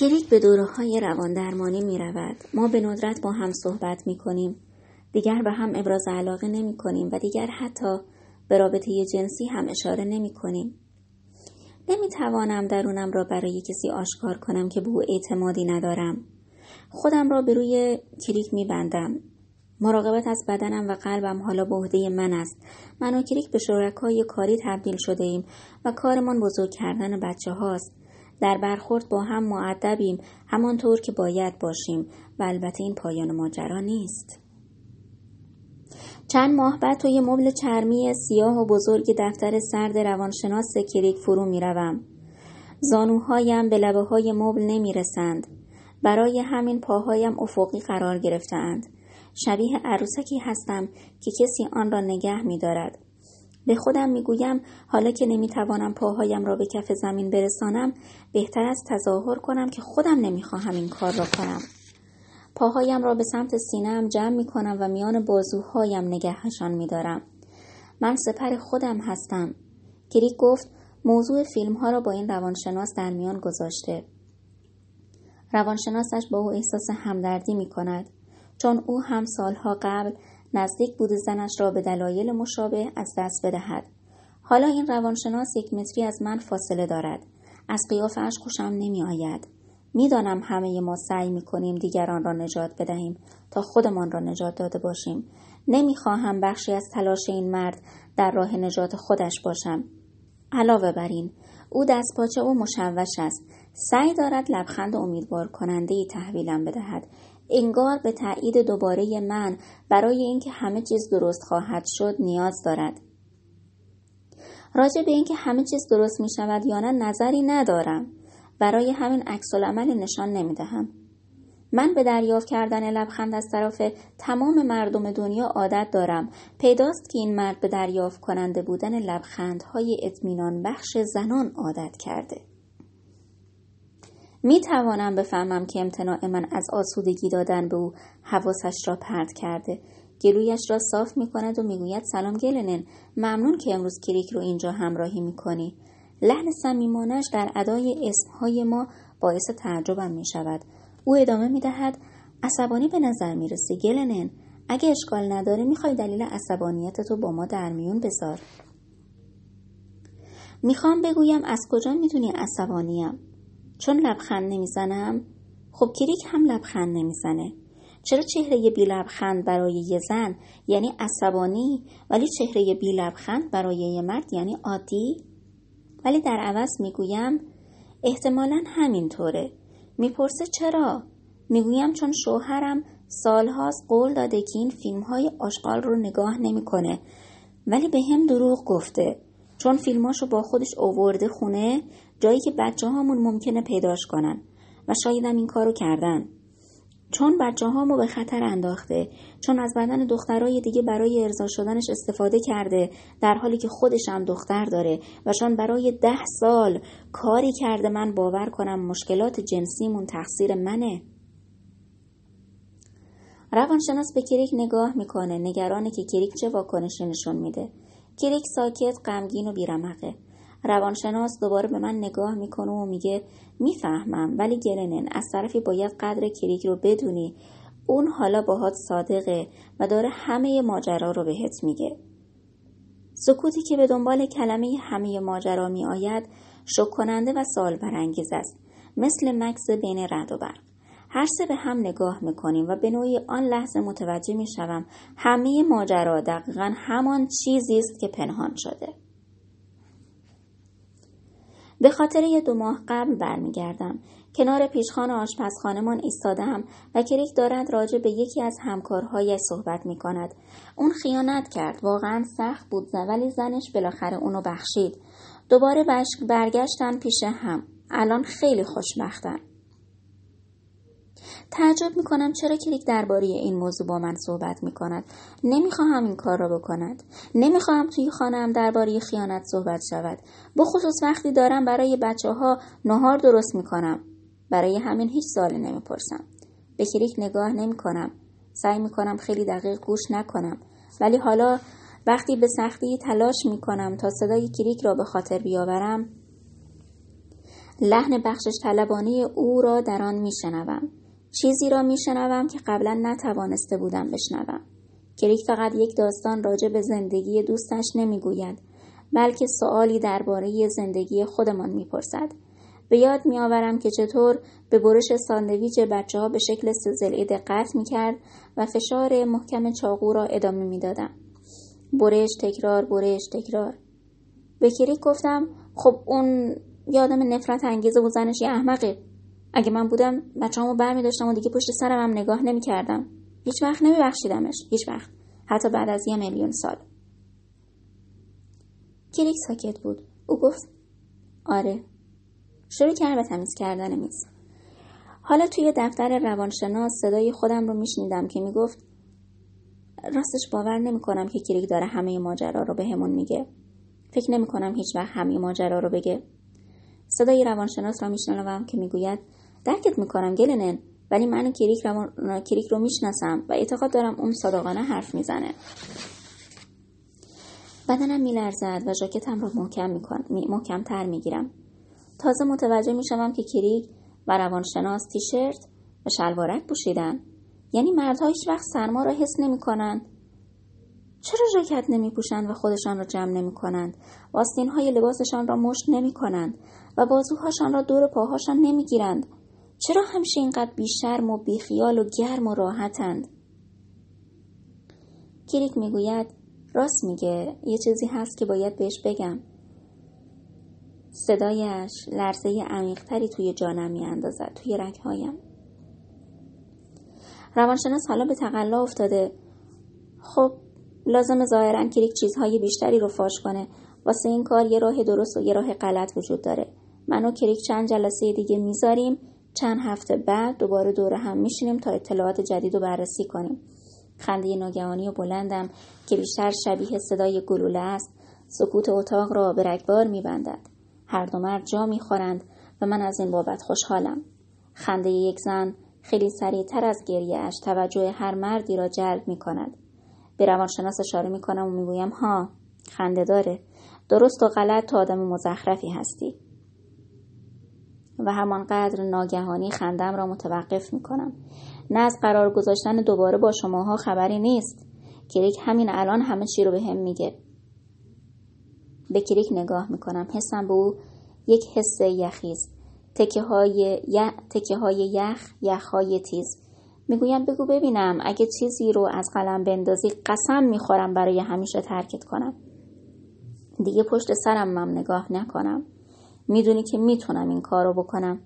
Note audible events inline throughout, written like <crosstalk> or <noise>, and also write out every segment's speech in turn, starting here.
کلیک به دوره های روان درمانی می رود. ما به ندرت با هم صحبت می کنیم. دیگر به هم ابراز علاقه نمی کنیم و دیگر حتی به رابطه جنسی هم اشاره نمی کنیم. نمی توانم درونم را برای کسی آشکار کنم که به او اعتمادی ندارم. خودم را به روی کلیک می بندم. مراقبت از بدنم و قلبم حالا به عهده من است. من و کلیک به شرکای کاری تبدیل شده ایم و کارمان بزرگ کردن بچه هاست. در برخورد با هم معدبیم همانطور که باید باشیم و البته این پایان ماجرا نیست. چند ماه بعد توی مبل چرمی سیاه و بزرگ دفتر سرد روانشناس کلیک فرو می روم. زانوهایم به لبه های مبل نمی رسند. برای همین پاهایم افقی قرار گرفتهاند. شبیه عروسکی هستم که کسی آن را نگه می دارد. به خودم می گویم حالا که نمی توانم پاهایم را به کف زمین برسانم بهتر است تظاهر کنم که خودم نمی خواهم این کار را کنم. پاهایم را به سمت سینهام جمع می کنم و میان بازوهایم نگهشان می دارم. من سپر خودم هستم. کریک گفت موضوع فیلم ها را با این روانشناس در میان گذاشته. روانشناسش با او احساس همدردی می کند چون او هم سالها قبل نزدیک بود زنش را به دلایل مشابه از دست بدهد. حالا این روانشناس یک متری از من فاصله دارد. از قیافش خوشم نمی آید. می‌دانم همه ما سعی می کنیم دیگران را نجات بدهیم تا خودمان را نجات داده باشیم. نمی‌خواهم بخشی از تلاش این مرد در راه نجات خودش باشم. علاوه بر این او دست پاچه و مشوش است. سعی دارد لبخند امیدوار کننده ای تحویلم بدهد. انگار به تایید دوباره من برای اینکه همه چیز درست خواهد شد نیاز دارد. راجع به اینکه همه چیز درست می شود یا نه نظری ندارم. برای همین عکس عمل نشان نمی دهم. من به دریافت کردن لبخند از طرف تمام مردم دنیا عادت دارم. پیداست که این مرد به دریافت کننده بودن لبخندهای اطمینان بخش زنان عادت کرده. می توانم بفهمم که امتناع من از آسودگی دادن به او حواسش را پرت کرده. گلویش را صاف می کند و می‌گوید سلام گلنن ممنون که امروز کریک رو اینجا همراهی می کنی. لحن صمیمانش در ادای اسمهای ما باعث تعجبم می شود. او ادامه می دهد عصبانی به نظر می رسه گلنن اگه اشکال نداره می‌خوای دلیل عصبانیت تو با ما در میون بذار. می‌خوام بگویم از کجا می‌دونی عصبانیم؟ چون لبخند نمی‌زنم؟ خب کریک هم لبخند نمی‌زنه. چرا چهره بی لبخند برای یه زن یعنی عصبانی ولی چهره بی لبخند برای یه مرد یعنی عادی؟ ولی در عوض می‌گویم احتمالا همینطوره. می‌پرسه چرا؟ می‌گویم چون شوهرم سالهاست قول داده که این فیلم های آشغال رو نگاه نمی‌کنه ولی به هم دروغ گفته چون فیلماشو با خودش اوورده خونه جایی که بچه هامون ممکنه پیداش کنن و شایدم این کارو کردن. چون بچه هامو به خطر انداخته چون از بدن دخترای دیگه برای ارضا شدنش استفاده کرده در حالی که خودش هم دختر داره و چون برای ده سال کاری کرده من باور کنم مشکلات جنسیمون تقصیر منه. روانشناس به کریک نگاه می‌کنه نگرانه که کریک چه واکنشی نشون میده. کریک ساکت غمگین و بیرمقه. روانشناس دوباره به من نگاه می‌کنه و میگه می‌فهمم ولی گلنن از طرفی باید قدر کریک رو بدونی. اون حالا باهات صادقه و داره همه ماجرا رو بهت میگه. سکوتی که به دنبال کلمه همه ماجرا می آید شک کننده و سال برانگیز است. مثل مکس بین رد و برق. هر سه به هم نگاه می‌کنیم و به نوعی آن لحظه متوجه می‌شوم همه ماجرا دقیقا همان چیزی است که پنهان شده. به خاطر یه دو ماه قبل برمیگردم کنار پیشخان آشپزخانهمان ایستادم و کریک دارد راجع به یکی از همکارهایش صحبت می کند. اون خیانت کرد. واقعا سخت بود ولی زنش بالاخره اونو بخشید. دوباره برگشتن پیش هم. الان خیلی خوشبختن. تعجب می کنم چرا کلیک درباره این موضوع با من صحبت می کند. نمی‌خواهم این کار را بکند. نمی‌خواهم توی خانم درباره خیانت صحبت شود. بخصوص وقتی دارم برای بچه ها نهار درست می کنم. برای همین هیچ سوالی نمی‌پرسم. به کلیک نگاه نمی کنم. سعی می کنم خیلی دقیق گوش نکنم. ولی حالا وقتی به سختی تلاش می کنم تا صدای کلیک را به خاطر بیاورم لحن بخشش طلبانه او را در آن میشنوم چیزی را میشنوم که قبلا نتوانسته بودم بشنوم. کریک فقط یک داستان راجع به زندگی دوستش نمی‌گوید بلکه سوالی درباره زندگی خودمان می‌پرسد. به یاد میآورم که چطور به برش ساندویچ بچه ها به شکل سزلعه دقت می‌کرد و فشار محکم چاقو را ادامه می‌دادم. برش تکرار برش تکرار. به کریک گفتم خب اون یادم نفرت انگیزه و زنش یه احمقه. اگه من بودم بچه‌هامو برمی داشتم و دیگه پشت سرم هم نگاه نمی کردم. هیچ وقت نمی بخشیدمش. هیچ وقت. حتی بعد از یه میلیون سال. کلیک ساکت بود. او گفت آره. شروع کرد به تمیز کردن میز. حالا توی دفتر روانشناس صدای خودم رو میشنیدم که می‌گفت راستش باور نمی‌کنم که کریک داره همه ماجرا رو بهمون به میگه. فکر نمی کنم هیچ وقت همه ماجرا رو بگه. صدای روانشناس را میشنوم که می‌گوید درکت می‌کنم گلنن ولی من کریک, رو... کریک رو می‌شناسم و اعتقاد دارم اون صادقانه حرف می‌زنه. بدنم میلرزد و ژاکتم رو محکم محکم تر می‌گیرم. تازه متوجه می‌شوم که کریک و روانشناس تیشرت و شلوارک پوشیدن. یعنی مردها هیچ وقت سرما را حس نمی‌کنند. چرا ژاکت نمی پوشند و خودشان را جمع نمی کنند و های لباسشان را مشت نمی کنند و بازوهاشان را دور پاهاشان نمی گیرند چرا همیشه اینقدر بیشرم و بیخیال و گرم و راحتند؟ کریک می‌گوید راست میگه. یه چیزی هست که باید بهش بگم. صدایش لرزه عمیقتری توی جانم میاندازد توی رگهایم. روانشناس حالا به تقلا افتاده. خب لازم ظاهرا کلیک چیزهای بیشتری رو فاش کنه. واسه این کار یه راه درست و یه راه غلط وجود داره. من و کریک چند جلسه دیگه می‌ذاریم. چند هفته بعد دوباره دور هم میشینیم تا اطلاعات جدید رو بررسی کنیم. خنده ناگهانی و بلندم که بیشتر شبیه صدای گلوله است سکوت اتاق را به رگبار میبندد. هر دو مرد جا می‌خورند و من از این بابت خوشحالم. خنده یک زن خیلی سریعتر از گریهاش توجه هر مردی را جلب می کند. به روانشناس اشاره می کنم و می‌گویم ها خنده داره. درست و غلط تو آدم مزخرفی هستی. و همانقدر ناگهانی خندم را متوقف می کنم نه از قرار گذاشتن دوباره با شماها خبری نیست. کریک همین الان همه چی رو به هم میگه. به کریک نگاه می‌کنم. حسم به او یک حس یخیز. تکه های, ی... تکه های یخ یخ های تیز. می‌گویم بگو ببینم اگه چیزی رو از قلم بندازی قسم می‌خورم برای همیشه ترکت کنم. دیگه پشت سرم مم نگاه نکنم. می‌دونی که می‌تونم این کار رو بکنم.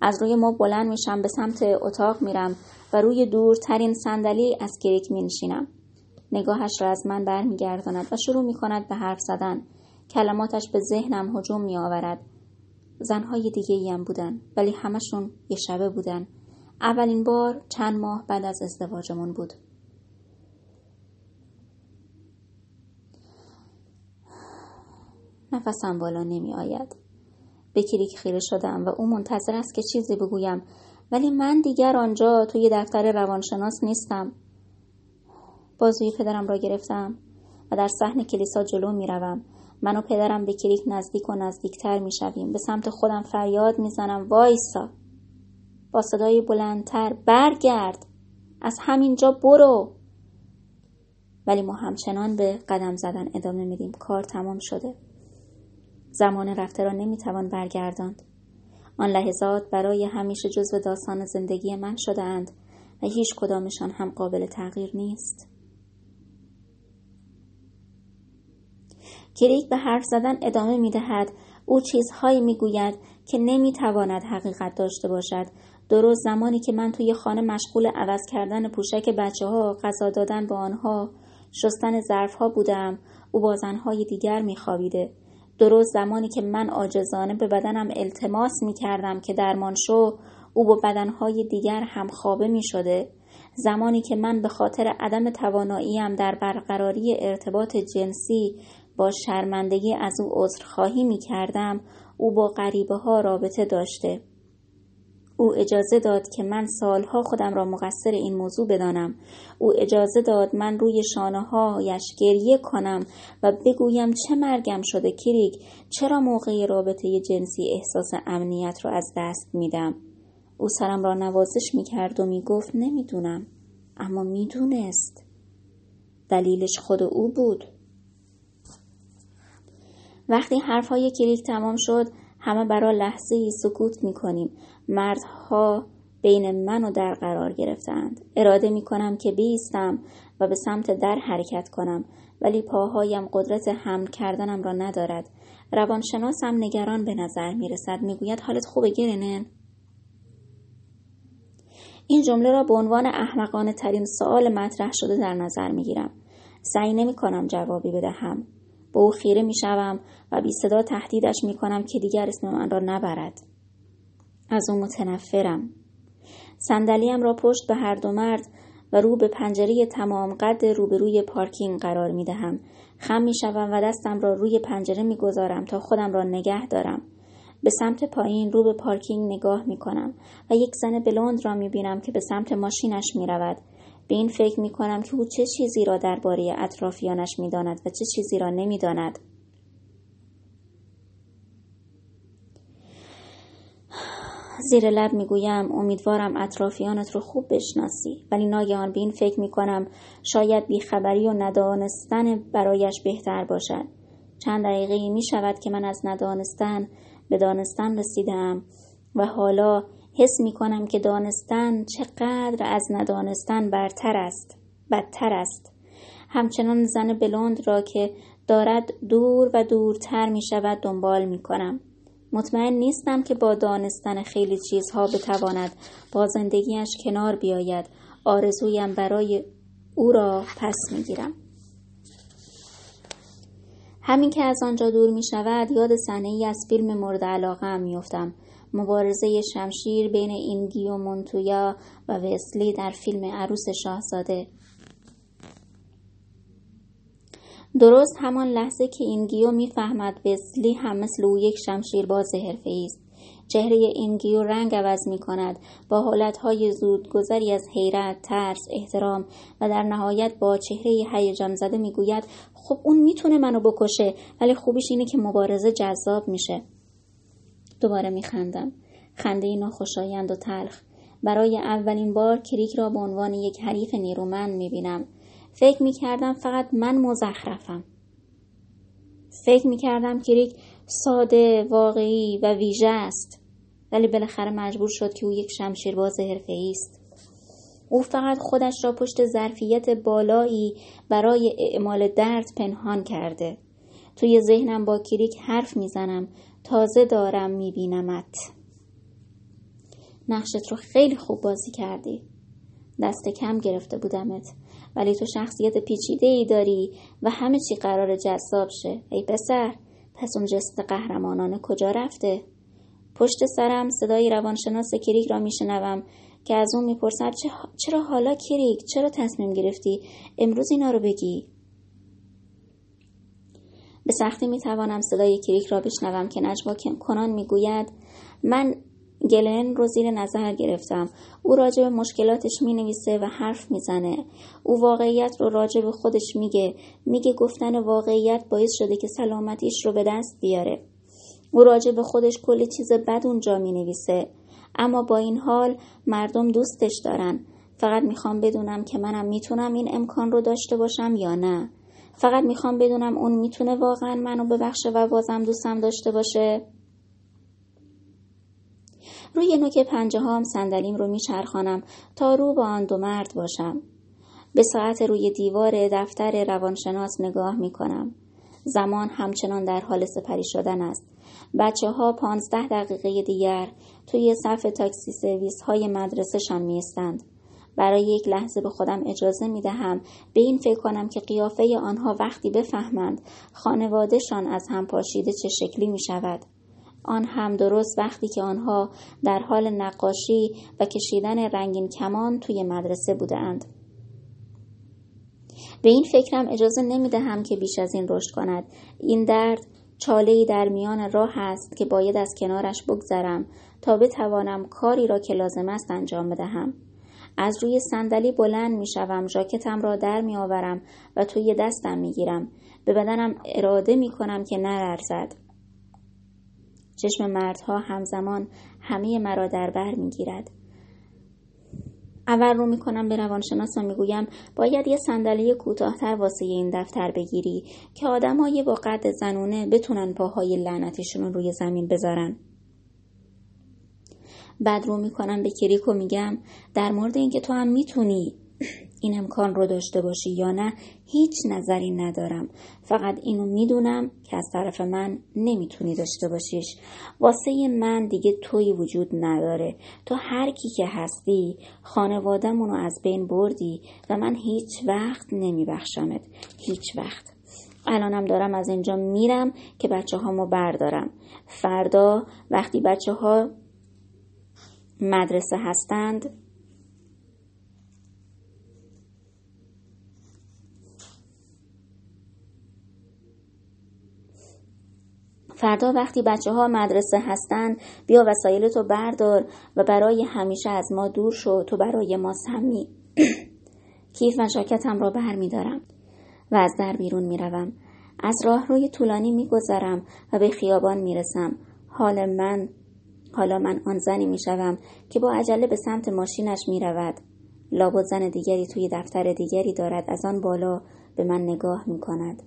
از روی ما بلند میشم به سمت اتاق میرم و روی دورترین صندلی از گریک مینشینم. نگاهش را از من برمیگرداند و شروع می‌کند به حرف زدن. کلماتش به ذهنم هجوم میآورد. زنهای دیگه ایم بودن ولی همشون یه شبه بودن. اولین بار چند ماه بعد از ازدواجمون بود. نفسم بالا نمی آید. به کلیک خیره شدم و او منتظر است که چیزی بگویم. ولی من دیگر آنجا توی دفتر روانشناس نیستم. بازوی پدرم را گرفتم و در صحن کلیسا جلو می روم. من و پدرم به کلیک نزدیک و نزدیکتر می شویم. به سمت خودم فریاد می زنم. وایسا. با صدای بلندتر برگرد. از همینجا برو. ولی ما همچنان به قدم زدن ادامه میدیم. کار تمام شده. زمان رفته را نمی‌توان برگرداند آن لحظات برای همیشه جزو داستان زندگی من شدهاند و هیچ کدامشان هم قابل تغییر نیست کریک به حرف زدن ادامه می دهد. او چیزهایی می گوید که نمی تواند حقیقت داشته باشد. درست زمانی که من توی خانه مشغول عوض کردن پوشک بچه ها، غذا دادن به آنها، شستن ظرف ها بودم، او با زنهای دیگر می خوابیده. درست زمانی که من آجزانه به بدنم التماس می کردم که درمان شو او با بدنهای دیگر هم خوابه می شده. زمانی که من به خاطر عدم تواناییم در برقراری ارتباط جنسی با شرمندگی از او عذرخواهی می کردم او با غریبه ها رابطه داشته. او اجازه داد که من سالها خودم را مقصر این موضوع بدانم. او اجازه داد من روی شانه هایش گریه کنم و بگویم چه مرگم شده کریک چرا موقع رابطه جنسی احساس امنیت را از دست میدم؟ او سرم را نوازش می‌کرد و می‌گفت نمی‌دونم اما می‌دونست. دلیلش خود او بود. وقتی حرفهای کلیک تمام شد همه برای لحظه ای سکوت می کنیم. مردها بین من و در قرار گرفتند. اراده می کنم که بیستم و به سمت در حرکت کنم ولی پاهایم قدرت حمل کردنم را ندارد. روانشناسم نگران به نظر می رسد. می گوید حالت خوبه گرنن؟ این جمله را به عنوان احمقانه ترین سوال مطرح شده در نظر می گیرم. سعی نمی کنم جوابی بدهم. به او خیره می شوم و بی صدا تهدیدش می کنم که دیگر اسم من را نبرد. از او متنفرم. صندلیم را پشت به هر دو مرد و رو به پنجره تمام قد روبروی پارکینگ قرار می دهم. خم می شوم و دستم را روی پنجره می گذارم تا خودم را نگه دارم. به سمت پایین رو به پارکینگ نگاه می کنم و یک زن بلوند را می بینم که به سمت ماشینش می رود. به این فکر می کنم که او چه چیزی را درباره اطرافیانش می داند و چه چیزی را نمی داند. زیر لب می‌گویم امیدوارم اطرافیانت رو خوب بشناسی. ولی ناگهان به این فکر می‌کنم شاید بیخبری و ندانستن برایش بهتر باشد. چند دقیقه می شود که من از ندانستن به دانستن رسیدم و حالا حس می کنم که دانستن چقدر از ندانستن برتر است بدتر است. همچنان زن بلوند را که دارد دور و دورتر می شود دنبال می کنم مطمئن نیستم که با دانستن خیلی چیزها بتواند با زندگیش کنار بیاید. آرزویم برای او را پس می گیرم. همین که از آنجا دور می شود یاد صحنه ای از فیلم مورد علاقه هم میافتم. مبارزه شمشیر بین اینگیو مونتویا و وسلی در فیلم عروس شاهزاده. درست همان لحظه که اینگیو می‌فهمد وسلی هم مثل او یک شمشیرباز حرفهای است. چهره اینگیو رنگ عوض می کند با حالتهای زودگذری از حیرت، ترس، احترام و در نهایت با چهره هیجان زده می‌گوید خب اون می‌تونه منو بکشه ولی خوبیش اینه که مبارزه جذاب میشه. دوباره میخندم. خنده ناخوشایند و تلخ. برای اولین بار کریک را به عنوان یک حریف نیرومند می‌بینم. فکر می‌کردم فقط من مزخرفم. فکر می‌کردم کریک ساده واقعی و ویژه است. ولی بالاخره مجبور شد که او یک شمشیرباز حرفهای است. او فقط خودش را پشت ظرفیت بالایی برای اعمال درد پنهان کرده. توی ذهنم با کریک حرف می‌زنم. تازه دارم میبینمت. نقشت رو خیلی خوب بازی کردی. دست کم گرفته بودمت. ولی تو شخصیت پیچیده ای داری و همه چی قرار جذاب شه. ای پسر پس اون جست قهرمانانه کجا رفته؟ پشت سرم صدای روانشناس کریک را میشنوم که از اون می‌پرسد چرا حالا کریک؟ چرا تصمیم گرفتی امروز اینا رو بگی؟ به سختی می‌توانم صدای کریک را بشنوم که نجوا کنان می‌گوید من گلن رو زیر نظر گرفتم. او راجع به مشکلاتش می نویسه و حرف می‌زنه. او واقعیت رو راجع به خودش میگه. میگه گفتن واقعیت باعث شده که سلامتیش رو به دست بیاره. او راجع به خودش کلی چیز بد اونجا می نویسه اما با این حال مردم دوستش دارن. فقط می‌خوام بدونم که منم می‌تونم این امکان رو داشته باشم یا نه. فقط می‌خوام بدونم اون می‌تونه واقعا منو ببخشه و بازم دوستم داشته باشه. روی نوک پنجه هام صندلیم رو میچرخانم تا رو با آن دو مرد باشم به ساعت روی دیوار دفتر روانشناس نگاه می کنم. زمان همچنان در حال سپری شدن است. بچه ها پانزده دقیقه دیگر توی صف تاکسی سرویس های مدرسه می استند. برای یک لحظه به خودم اجازه می دهم به این فکر کنم که قیافه آنها وقتی بفهمند خانوادهشان از هم پاشیده چه شکلی می شود. آن هم درست وقتی که آنها در حال نقاشی و کشیدن رنگین کمان توی مدرسه بودند. به این فکرم اجازه نمی دهم که بیش از این رشد کند. این درد چاله در میان راه است که باید از کنارش بگذرم تا بتوانم کاری را که لازم است انجام بدهم از روی صندلی بلند می شوم ژاکتم را در می آورم و توی دستم می گیرم به بدنم اراده می کنم که نلرزد چشم مردها همزمان همه مرا در بر می گیرد اول رو می‌کنم به روانشناس و می‌گویم باید یه صندلی کوتاهتر واسه این دفتر بگیری که آدمای با قد زنونه بتونن پاهای لعنتشون روی زمین بذارن. بعد رو می‌کنم به کریک میگم در مورد اینکه تو هم می‌تونی این امکان رو داشته باشی یا نه هیچ نظری ندارم. فقط اینو می‌دونم که از طرف من نمی‌تونی داشته باشیش. واسه من دیگه توی وجود نداره. تو هر کی که هستی خانوادهمون رو از بین بردی و من هیچ وقت نمیبخشمت. هیچ وقت. الانم دارم از اینجا میرم که بچه هامو بردارم. فردا وقتی بچه ها مدرسه هستند فردا وقتی بچه ها مدرسه هستن بیا وسایل تو بردار و برای همیشه از ما دور شو تو برای ما سمی <clears throat> کیف و شاکتم را دارم و از در بیرون می روم. از راه روی طولانی می گذرم و به خیابان می رسم. حال من حالا من آن زنی می شوم که با عجله به سمت ماشینش می رود. لابد زن دیگری توی دفتر دیگری دارد از آن بالا به من نگاه می کند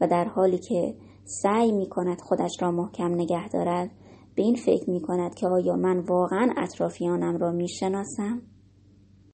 و در حالی که سعی می کند خودش را محکم نگه دارد به این فکر می کند که آیا من واقعا اطرافیانم را می شناسم؟